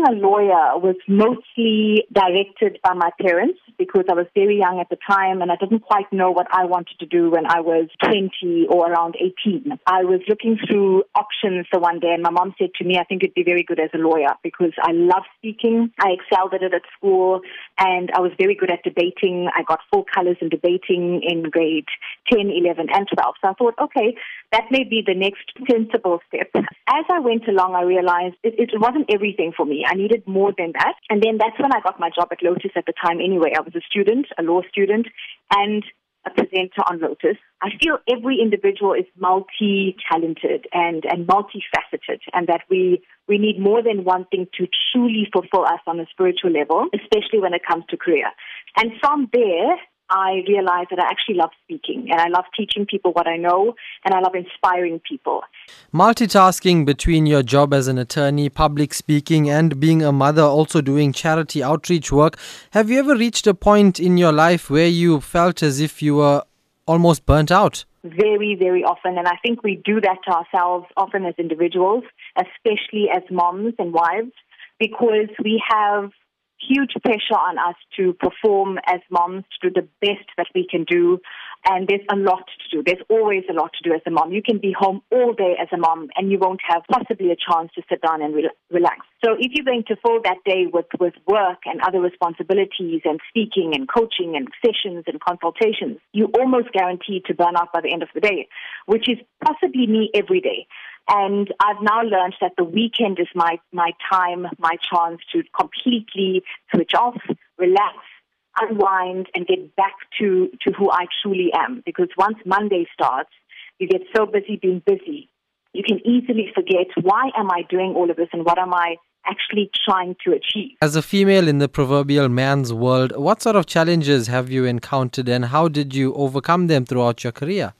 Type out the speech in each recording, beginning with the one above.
Becoming a lawyer was mostly directed by my parents because I was very young at the time and I didn't quite know what I wanted to do when I was 20 or around 18. I was looking through options the one day and my mom said to me, I think you'd be very good as a lawyer because I love speaking. I excelled at it at school and I was very good at debating. I got full colors in debating in grade 10, 11 and 12. So I thought, okay, that may be the next sensible step. As I went along, I realized it, it wasn't everything for me. I needed more than that. And then that's when I got my job at Lotus at the time anyway. I was a student, a law student, and a presenter on Lotus. I feel every individual is multi-talented and, and multifaceted and that we, we need more than one thing to truly fulfill us on a spiritual level, especially when it comes to career. And from there, I realized that I actually love speaking and I love teaching people what I know and I love inspiring people. Multitasking between your job as an attorney, public speaking, and being a mother, also doing charity outreach work. Have you ever reached a point in your life where you felt as if you were almost burnt out? Very, very often. And I think we do that to ourselves often as individuals, especially as moms and wives, because we have huge pressure on us to perform as moms, to do the best that we can do. And there's a lot to do. There's always a lot to do as a mom. You can be home all day as a mom and you won't have possibly a chance to sit down and re- relax. So if you're going to fill that day with, with work and other responsibilities and speaking and coaching and sessions and consultations, you're almost guaranteed to burn out by the end of the day, which is possibly me every day. And I've now learned that the weekend is my, my time, my chance to completely switch off, relax, unwind, and get back to, to who I truly am. Because once Monday starts, you get so busy being busy, you can easily forget why am I doing all of this and what am I actually trying to achieve. As a female in the proverbial man's world, what sort of challenges have you encountered and how did you overcome them throughout your career?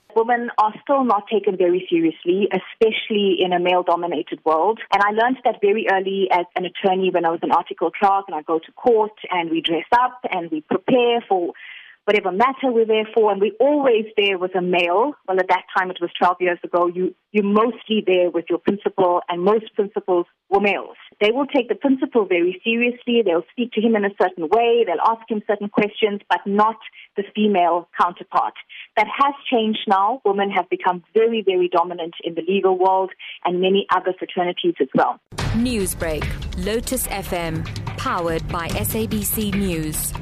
Are still not taken very seriously, especially in a male dominated world. And I learned that very early as an attorney when I was an article clerk and I go to court and we dress up and we prepare for whatever matter we're there for, and we're always there with a male. Well, at that time, it was 12 years ago, you, you're mostly there with your principal, and most principals were males. They will take the principal very seriously. They'll speak to him in a certain way. They'll ask him certain questions, but not the female counterpart. That has changed now. Women have become very, very dominant in the legal world and many other fraternities as well. Newsbreak, Lotus FM, powered by SABC News.